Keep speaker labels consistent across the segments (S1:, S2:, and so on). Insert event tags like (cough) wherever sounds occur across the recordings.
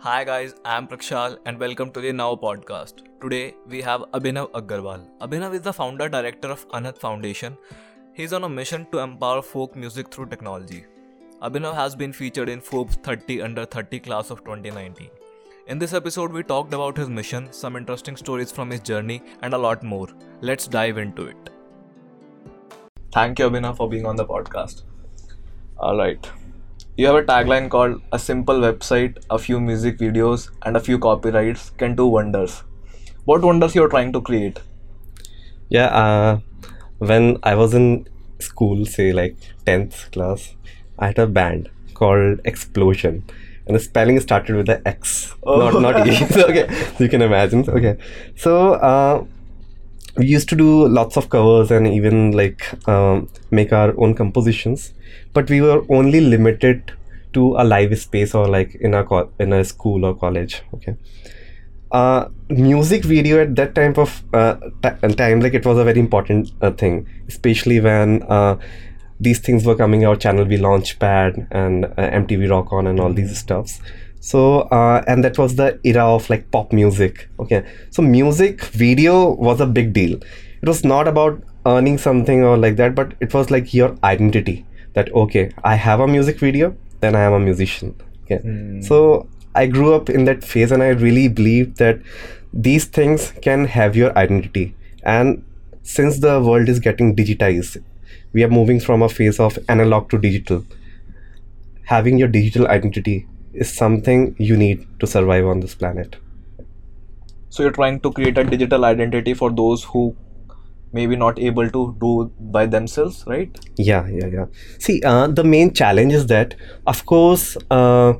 S1: Hi guys, I'm Prakshal and welcome to the Now podcast. Today we have Abhinav Agrawal. Abhinav is the founder director of Anahad Foundation. He's on a mission to empower folk music through technology. Abhinav has been featured in Forbes 30 under 30 class of 2019. In this episode, we talked about his mission, some interesting stories from his journey, and a lot more. Let's dive into it. Thank you, Abhinav, for being on the podcast. All right. You have a tagline called A simple website, a few music videos, and a few copyrights can do wonders. What wonders you're trying to create?
S2: Yeah, uh, when I was in school, say like 10th class, I had a band called Explosion. And the spelling started with the X,
S1: Oh.
S2: not not E. so, (laughs) okay, so you can imagine. Okay, so uh, we used to do lots of covers and even like um, make our own compositions, but we were only limited to a live space or like in a co- in a school or college. Okay, uh, music video at that time of uh, t- time like it was a very important uh, thing especially when uh, these things were coming out channel v launchpad and uh, mtv rock on and all these stuffs so uh, and that was the era of like pop music okay so music video was a big deal it was not about earning something or like that but it was like your identity that okay i have a music video then i am a musician okay so I grew up in that phase and I really believed that these things can have your identity. And since the world is getting digitized, we are moving from a phase of analog to digital. Having your digital identity is something you need to survive on this planet.
S1: So you're trying to create a digital identity for those who maybe not able to do by themselves, right?
S2: Yeah, yeah, yeah. See, uh, the main challenge is that, of course, uh,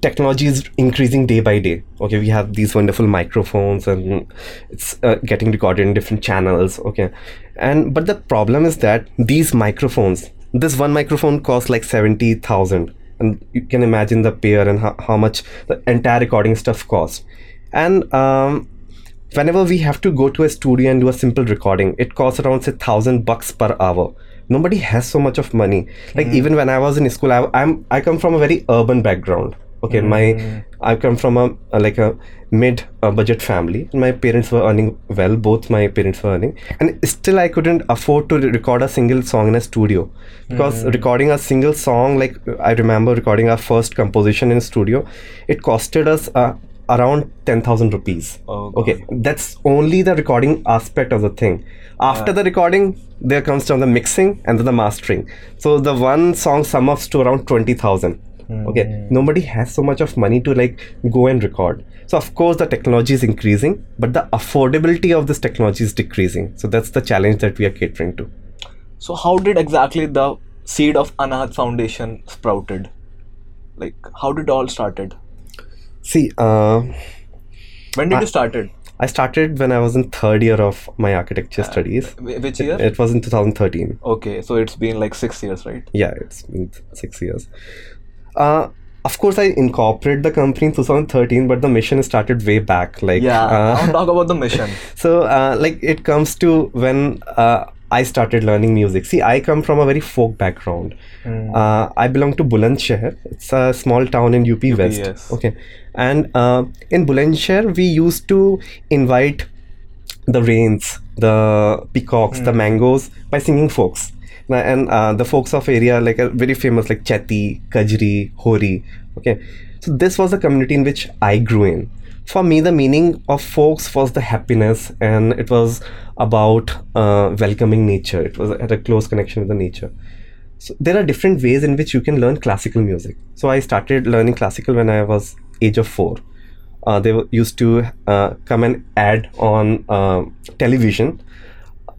S2: technology is increasing day by day. Okay, we have these wonderful microphones, and it's uh, getting recorded in different channels. Okay, and but the problem is that these microphones, this one microphone costs like seventy thousand, and you can imagine the pair and how, how much the entire recording stuff costs. And um, whenever we have to go to a studio and do a simple recording it costs around say thousand bucks per hour. Nobody has so much of money. Like even when i was in school I, i'm i come from a very urban background okay my i come from a, a like a mid uh, budget family. My parents were earning well both my parents were earning. And still i couldn't afford to record a single song in a studio. Because recording a single song like i remember recording our first composition in a studio. It costed us uh, around 10000 rupees.
S1: Oh,
S2: okay that's only the recording aspect of the thing. After the recording there comes down the mixing and then the mastering. So the one song sum ups to around 20000 okay nobody has so much of money to like go and record so of course the technology is increasing but the affordability of this technology is decreasing so that's the challenge that we are catering to
S1: So how did exactly the seed of Anahad Foundation sprouted? Like how did it all started?
S2: see uh,
S1: When did you started?
S2: i started when i was in third year of my architecture studies
S1: Which year?
S2: it was in 2013
S1: Okay, so it's been like six years, right?
S2: yeah it's been six years uh of course i incorporated the company in 2013 but the mission started way back like
S1: Yeah.
S2: Uh,
S1: talk about the (laughs) mission.
S2: so uh, like it comes to when uh, i started learning music see i come from a very folk background uh, i belong to bulandshahr it's a small town in up, west
S1: yes.
S2: okay and uh, in bulandshahr we used to invite the rains, the peacocks, the mangoes by singing folks. And uh, the folks of area like are very famous like Chaiti, Kajri, Hori. Okay, so this was the community in which I grew in. For me, the meaning of folks was the happiness, and it was about uh, welcoming nature. It was at a close connection with the nature. So there are different ways in which you can learn classical music. So I started learning classical when I was age of four. Uh, they used to uh, come and add on uh, television.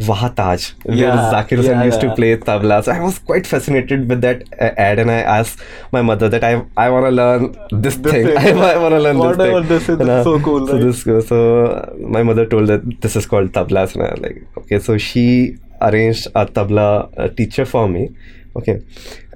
S2: Vahataj, where
S1: Yeah,
S2: Zakir Hussain
S1: yeah,
S2: used
S1: yeah.
S2: to play tabla. So I was quite fascinated with that uh, ad, and I asked my mother that I I want to learn this,
S1: This
S2: thing.
S1: thing. (laughs)
S2: I, want to learn this
S1: this
S2: thing.
S1: is,
S2: And, uh,
S1: so cool,
S2: So
S1: right?
S2: this so uh, my mother told that this is called tabla, and I was like okay. So she arranged a tabla uh, teacher for me. Okay,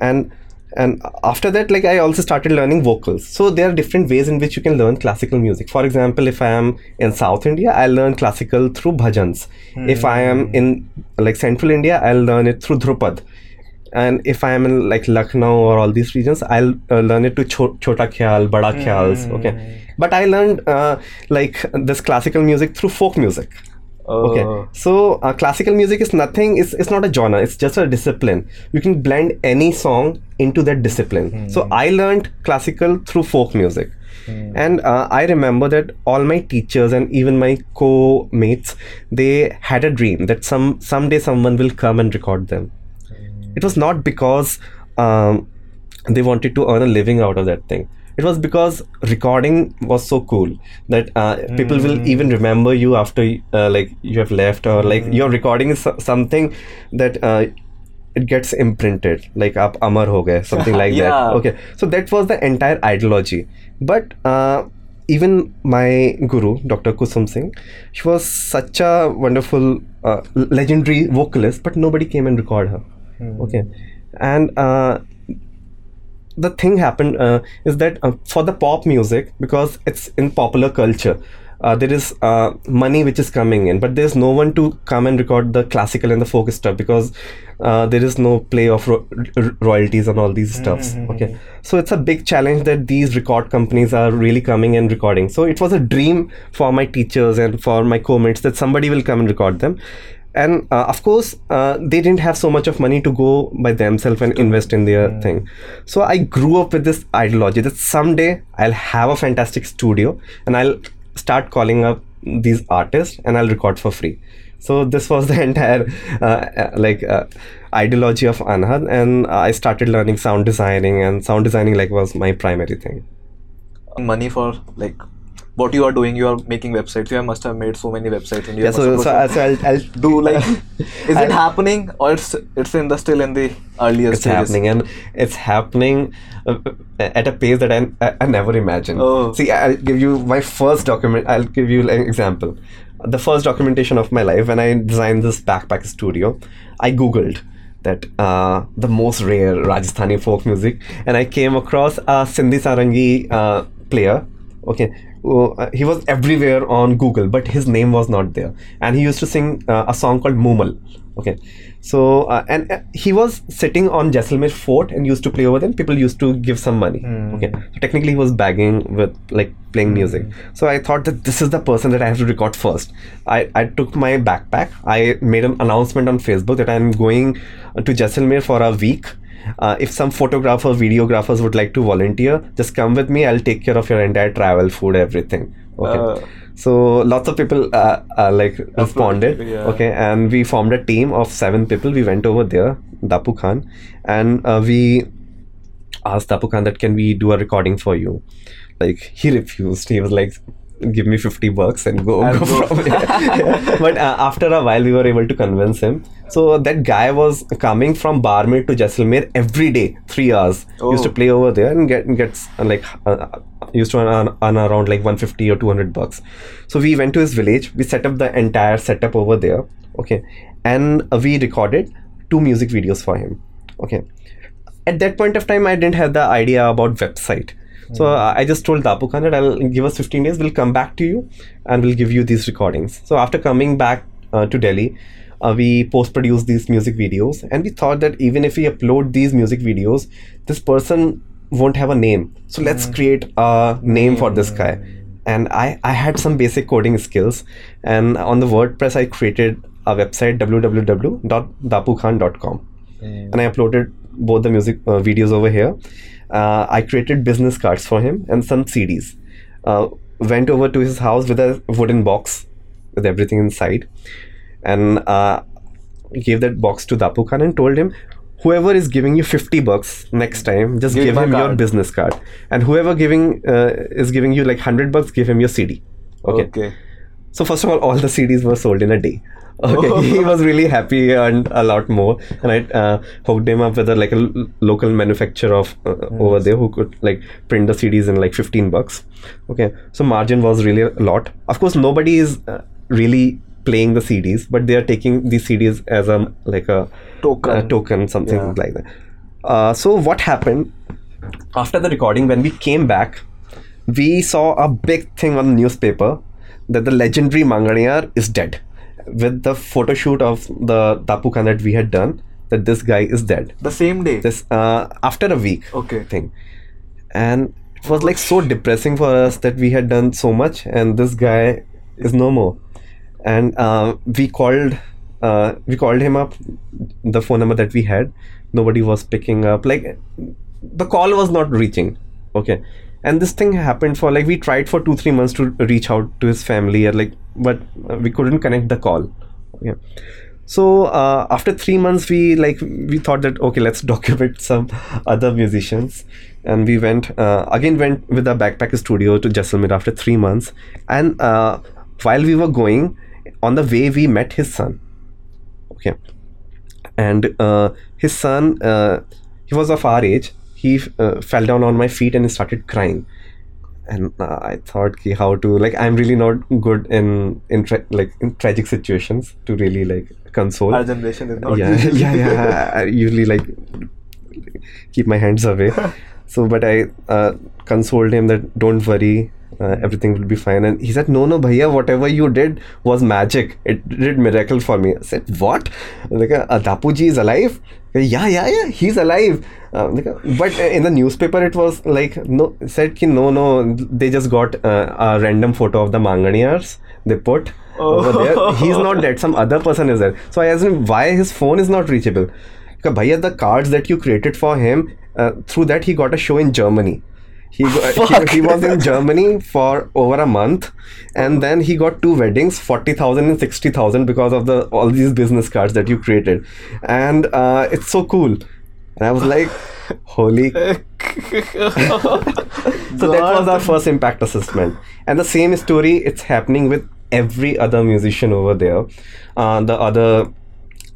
S2: and and after that like i also started learning vocals. So there are different ways in which you can learn classical music. For example if i am in south india i'll learn classical through bhajans. If i am in like central india i'll learn it through dhrupad. And if i am in like lucknow or all these regions i'll uh, learn it to cho- chota khyal bada khyals okay. But i learned uh, like this classical music through folk music okay.
S1: Oh.
S2: so uh, classical music is nothing it's, it's not a genre it's just a discipline. You can blend any song into that discipline. So i learned classical through folk music. And uh, i remember that all my teachers and even my co-mates they had a dream that some someday someone will come and record them. It was not because um, they wanted to earn a living out of that thing it was because recording was so cool that uh, people will even remember you after uh, like you have left or like your recording is something that uh, it gets imprinted like up amar ho gaye something like (laughs)
S1: Yeah.
S2: that okay. So that was the entire ideology. But uh, even my guru dr kusum singh she was such a wonderful uh, legendary vocalist but nobody came and recorded her. Okay. And uh, the thing happened uh, is that uh, for the pop music because it's in popular culture uh, there is uh, money which is coming in but there's no one to come and record the classical and the folk stuff because uh, there is no play of ro- royalties and all these stuffs okay? so it's a big challenge that these record companies are really coming and recording. So it was a dream for my teachers and for my co-mates that somebody will come and record them and uh, of course uh, they didn't have so much of money to go by themselves and invest in their thing. So i grew up with this ideology that someday i'll have a fantastic studio and i'll start calling up these artists and i'll record for free. So this was (laughs) the entire uh, uh, like uh, ideology of Anahad and i started learning sound designing and sound designing like was my primary thing.
S1: Money for like what you are doing you are making websites. You must have made so many websites and you
S2: yeah so, so, so I'll, I'll
S1: do like (laughs) is it
S2: I'll-
S1: happening or it's it's in the still in the earlier
S2: it's
S1: stages?
S2: happening and it's happening uh, at a pace that I, I, I never imagined.
S1: Oh.
S2: see i'll give you my first document i'll give you an example. The first documentation of my life when i designed this backpack studio i googled that uh, the most rare rajasthani folk music and i came across a sindhi sarangi uh, player okay uh, he was everywhere on google but his name was not there. And he used to sing uh, a song called mumal okay. So uh, and uh, he was sitting on jaisalmer fort and used to play over there. People used to give some money. Okay. So technically he was bagging with like playing music. So i thought that this is the person that i have to record first. I i took my backpack. I made an announcement on facebook that i'm going to jaisalmer for a week uh, if some photographer videographers would like to volunteer just come with me. I'll take care of your entire travel food everything. Okay.
S1: Uh,
S2: so lots of people uh, uh, like responded.
S1: yeah.
S2: okay. And we formed a team of seven people. We went over there dapu khan. And uh, we asked dapu khan that can we do a recording for you? Like he refused. He was like give me 50 bucks and go,
S1: And
S2: go,
S1: go.
S2: from here. (laughs) (laughs) But uh, after a while we were able to convince him so that guy was coming from barmer to jaisalmer every day three hours. Used to
S1: Oh.
S2: play over there and get gets uh, like uh, used to earn, earn around like 150 or 200 bucks. So we went to his village. We set up the entire setup over there okay? And uh, we recorded two music videos for him okay? At that point of time i didn't have the idea about website. So uh, i just told dapu khan that i'll give us 15 days. We'll come back to you and we'll give you these recordings. So after coming back uh, to delhi uh, we post produce these music videos. And we thought that even if we upload these music videos this person won't have a name. So let's create a name for this guy. And I, I had some basic coding skills. And on the wordpress i created a website www.dapukhan.com and i uploaded both the music uh, videos over here. Uh, i created business cards for him and some cds uh, went over to his house with a wooden box with everything inside and uh, gave that box to dapu khan and told him whoever is giving you 50 bucks next time just
S1: Give
S2: give, him your business card. And whoever giving uh, is giving you like 100 bucks give him your cd okay.
S1: Okay.
S2: So first of all, all the CDs were sold in a day. (laughs) Okay, (laughs) he was really happy and a lot more, and I uh, hooked him up with a, like a l- local manufacturer of uh, over there who could like print the CDs in like fifteen bucks. Okay, so margin was really a lot. Of course, nobody is uh, really playing the CDs, but they are taking these CDs as a like a
S1: Token.
S2: a token, something
S1: Yeah.
S2: like that. Uh, so what happened after the recording? When we came back, we saw a big thing on the newspaper that the legendary Manganiyar is dead. With the photo shoot of the Dapu Khan that we had done, that this guy is dead.
S1: The same day.
S2: This uh, after a week
S1: Okay.
S2: thing, and it was like so depressing for us that we had done so much, and this guy is no more. And uh, we called, uh, we called him up, the phone number that we had. Nobody was picking up. Like the call was not reaching. Okay, and this thing happened for like we tried for two three months to reach out to his family, and like but uh, we couldn't connect the call. Yeah so uh, after three months we like we thought that okay let's (laughs) document some other musicians and we went uh, again went with a backpack studio to jaisalmer after three months and uh, while we were going on the way we met his son okay and uh, his son uh, he was of our age he uh, fell down on my feet and started crying and uh, I thought ki how to like I'm really not good in in tra- like in tragic situations to really like console.
S1: Our generation is not
S2: yeah, (laughs) yeah, yeah. I usually like keep my hands away. (laughs) so, but I uh, consoled him that don't worry, uh, everything will be fine. And he said, No, no, bhaiya, whatever you did was magic. It did miracle for me. I said, What? Like, uh, Dapuji is alive? Yeah, yeah, yeah, he's alive. Uh, uh, but uh, in the newspaper, it was like, no, said, ki, no, no, they just got uh, a random photo of the Manganiyars. They put over there. He's not dead. Some other person is there. So I asked him why his phone is not reachable. Because bhaiya, the cards that you created for him, uh, through that he got a show in Germany. He, got, he, he was in Germany for over a month, and then he got two weddings, forty thousand and sixty thousand because of the all these business cards that you created, and uh, it's so cool. And I was like, (laughs) holy (laughs) so that was our first impact assessment. And the same story it's happening with every other musician over there. Uh, the other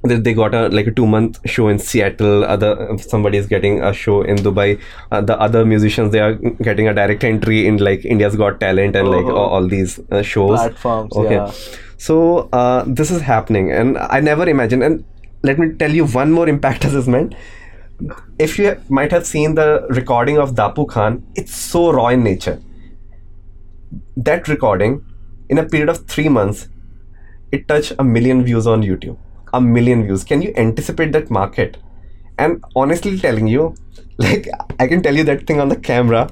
S2: they, they got a like a two month show in seattle other somebody is getting a show in dubai uh, the other musicians they are getting a direct entry in like india's got talent and like
S1: Oh.
S2: all, all these uh, shows
S1: Platforms,
S2: okay
S1: yeah.
S2: so uh, this is happening and i never imagined and let me tell you one more impact (laughs) assessment if you might have seen the recording of Dapu Khan, it's so raw in nature. That recording, in a period of three months, it touched a million views on YouTube. A million views. Can you anticipate that market? And honestly telling you, (laughs) like I can tell you that thing on the camera.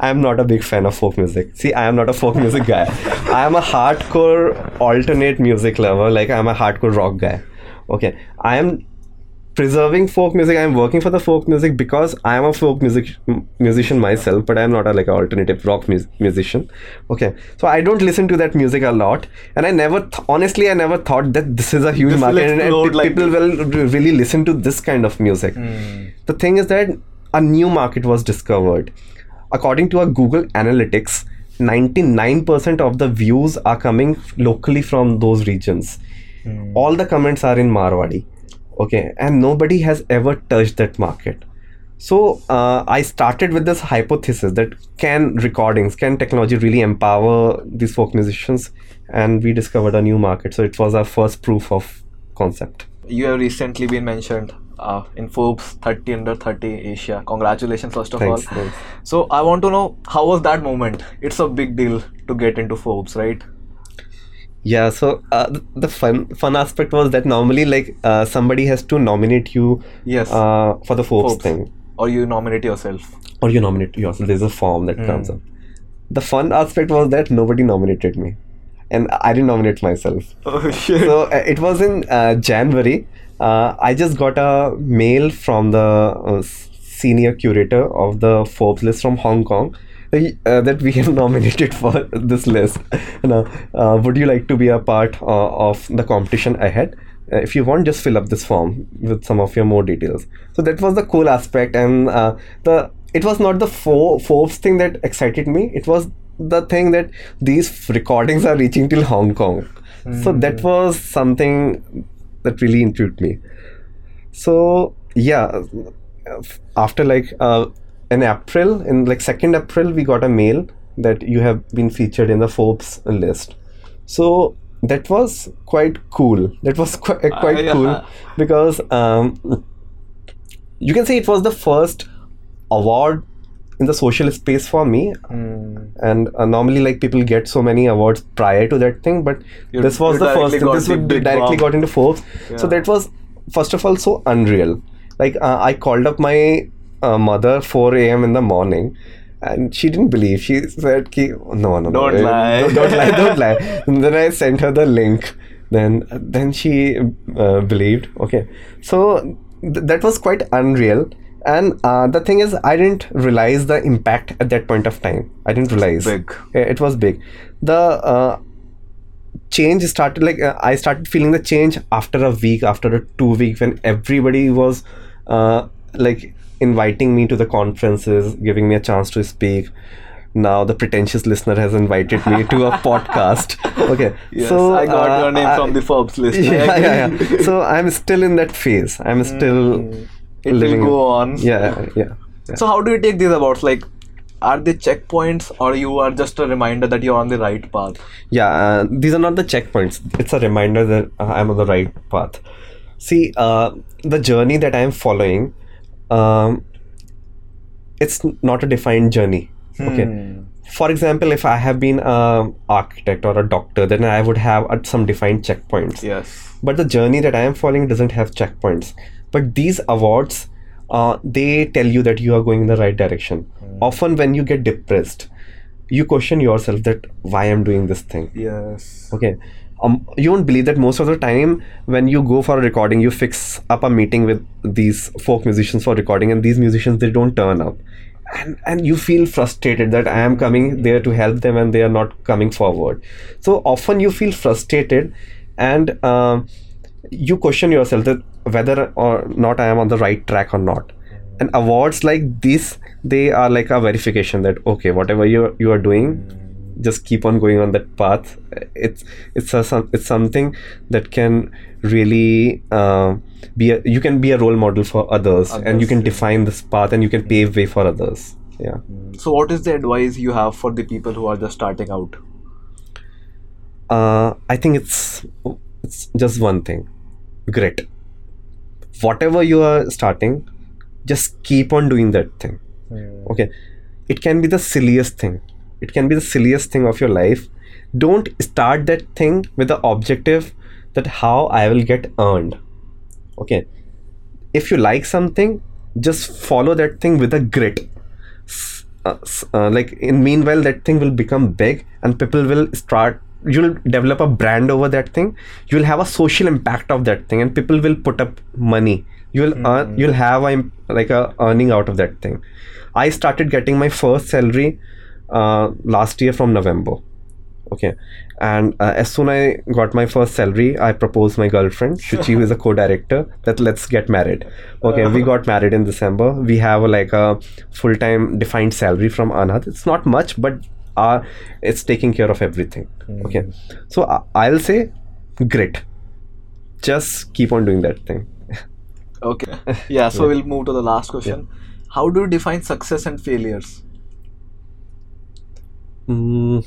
S2: I am not a big fan of folk music. See, I am not a folk music guy. I am a hardcore alternate music lover. Like I am a hardcore rock guy. Okay, I am preserving folk music. I'm working for the folk music because i am a folk music musician myself but i'm not a like alternative rock mus- musician. Okay. So i don't listen to that music a lot. And i never th- honestly i never thought that this is a huge
S1: This
S2: market and, and
S1: like
S2: people will really listen to this kind of music. Hmm. The thing is that a new market was discovered. According to a google analytics 99% of the views are coming locally from those regions. Hmm. All the comments are in marwadi okay and nobody has ever touched that market so uh, i started with this hypothesis that can recordings can technology really empower these folk musicians and we discovered a new market so it was our first proof of concept
S1: You have recently been mentioned uh, in Forbes 30 under 30 Asia. Congratulations, first of
S2: Thanks,
S1: all.
S2: thanks.
S1: So I want to know how was that moment? It's a big deal to get into Forbes, right?
S2: Yeah so uh, the fun fun aspect was that normally like uh, somebody has to nominate you
S1: Yes.
S2: uh, for the Forbes,
S1: Forbes.
S2: thing
S1: Or you nominate yourself.
S2: or you nominate yourself there's a form that comes
S1: Hmm.
S2: up the fun aspect was that nobody nominated me and i didn't nominate myself (laughs)
S1: Oh shit.
S2: so uh, it was in uh, January. Uh, I just got a mail from the uh, senior curator of the Forbes list from Hong Kong uh, that we have (laughs) nominated for this list. (laughs) now, uh, would you like to be a part uh, of the competition ahead? Uh, if you want, just fill up this form with some of your more details. So that was the cool aspect, and uh, the it was not the Fo- Forbes thing that excited me. It was the thing that these recordings are reaching till Hong Kong. So that was something that really intrigued me. So yeah, after like uh, in April, in like second April, we got a mail that you have been featured in the Forbes list. So that was quite cool. That was quite (laughs) quite
S1: yeah.
S2: cool (laughs) because um, you can say it was the first award in the social space for me
S1: Hmm.
S2: and uh, normally like people get so many awards prior to that thing but
S1: You-
S2: this was the first
S1: got
S2: this would directly got into forbes so that was first of all so unreal like uh, i called up my uh, mother 4 a.m in the morning. And she didn't believe. She said Ki, no no no
S1: Don't
S2: eh,
S1: lie."
S2: don't, don't lie don't lie. (laughs) And then i sent her the link. Then then she uh, believed. Okay. So th- that was quite unreal. And uh, the thing is i didn't realize the impact at that point of time. I didn't realize.
S1: Big.
S2: It was big. The uh, change started like uh, i started feeling the change after a week after a two week when everybody was uh, like inviting me to the conferences giving me a chance to speak now the pretentious listener has invited me to a (laughs) podcast okay
S1: Yes,
S2: so
S1: I got
S2: uh,
S1: your name
S2: I-
S1: from the Forbes list. (laughs)
S2: yeah, yeah, yeah. so i'm still in that phase i'm still
S1: Mm. It will
S2: living
S1: go on.
S2: yeah yeah yeah.
S1: So how do you take these awards? Like, are they checkpoints or you are just a reminder that you're on the right path?
S2: yeah uh, these are not the checkpoints it's a reminder that uh, i'm on the right path see uh, the journey that i'm following um, it's not a defined journey. Okay.
S1: Hmm.
S2: for example if i have been an architect or a doctor then i would have uh, some defined checkpoints.
S1: Yes.
S2: but the journey that i am following doesn't have checkpoints. But these awards uh, they tell you that you are going in the right direction. Often when you get depressed you question yourself that why i'm doing this thing.
S1: Yes.
S2: okay um, you won't believe that most of the time when you go for a recording you fix up a meeting with these folk musicians for recording and these musicians they don't turn up. And and you feel frustrated that i am coming there to help them and they are not coming forward. So often you feel frustrated and um, you question yourself that whether or not i am on the right track or not. And awards like this they are like a verification that okay whatever you you are doing just keep on going on that path. It's it's a it's something that can really uh, be a, you can be a role model for others, and you can
S1: yeah.
S2: define this path and you can pave way for others. Yeah.
S1: So, what is the advice you have for the people who are just starting out?
S2: uh, i think it's it's just one thing. Grit. Whatever you are starting just keep on doing that thing. Okay. It can be the silliest thing it can be the silliest thing of your life. Don't start that thing with the objective that how i will get earned. Okay. If you like something just follow that thing with a grit. Uh, uh, like in meanwhile that thing will become big and people will start you'll develop a brand over that thing. You'll have a social impact of that thing and people will put up money. You'll earn you'll have a like a earning out of that thing. I started getting my first salary last year from november. Okay. And uh, as soon i got my first salary i proposed my girlfriend shuchi who is a co-director that let's get married. Okay we got married in december. We have like a full-time defined salary from Anahad it's not much but uh, it's taking care of everything. Okay. So uh, i'll say grit just keep on doing that thing.
S1: Okay. Yeah, so we'll move to the last question. How do you define success and failures?
S2: Mm,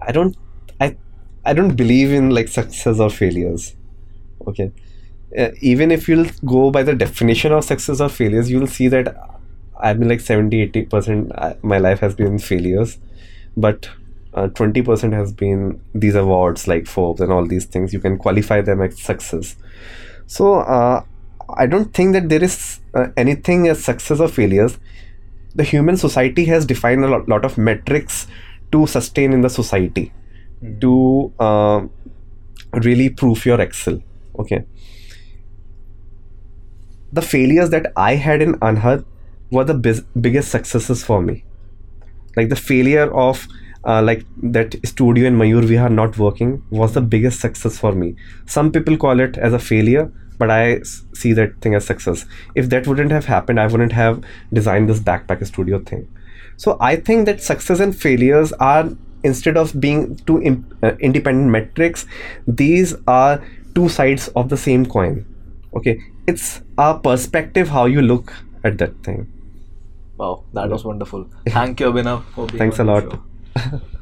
S2: I don't I I don't believe in like success or failures. Okay. Uh, even if you'll go by the definition of success or failures, you'll see that I've been like 70 80% uh, my life has been failures, but uh, 20% has been these awards like Forbes and all these things. You can qualify them as success. So uh, I don't think that there is uh, anything as success or failures the human society has defined a lot, lot of metrics to sustain in the society to uh, really prove your excel okay? The failures that i had in Anahad were the bis- biggest successes for me. Like the failure of uh, like that studio in mayur vihar not working was the biggest success for me. Some people call it as a failure but I see that thing as success. If that wouldn't have happened i wouldn't have designed this backpack studio thing. So i think that success and failures are instead of being two uh, independent metrics these are two sides of the same coin. Okay? It's a perspective how you look at that thing.
S1: Wow, that was wonderful. Thank you, Abhinav,
S2: Thanks a lot. (laughs)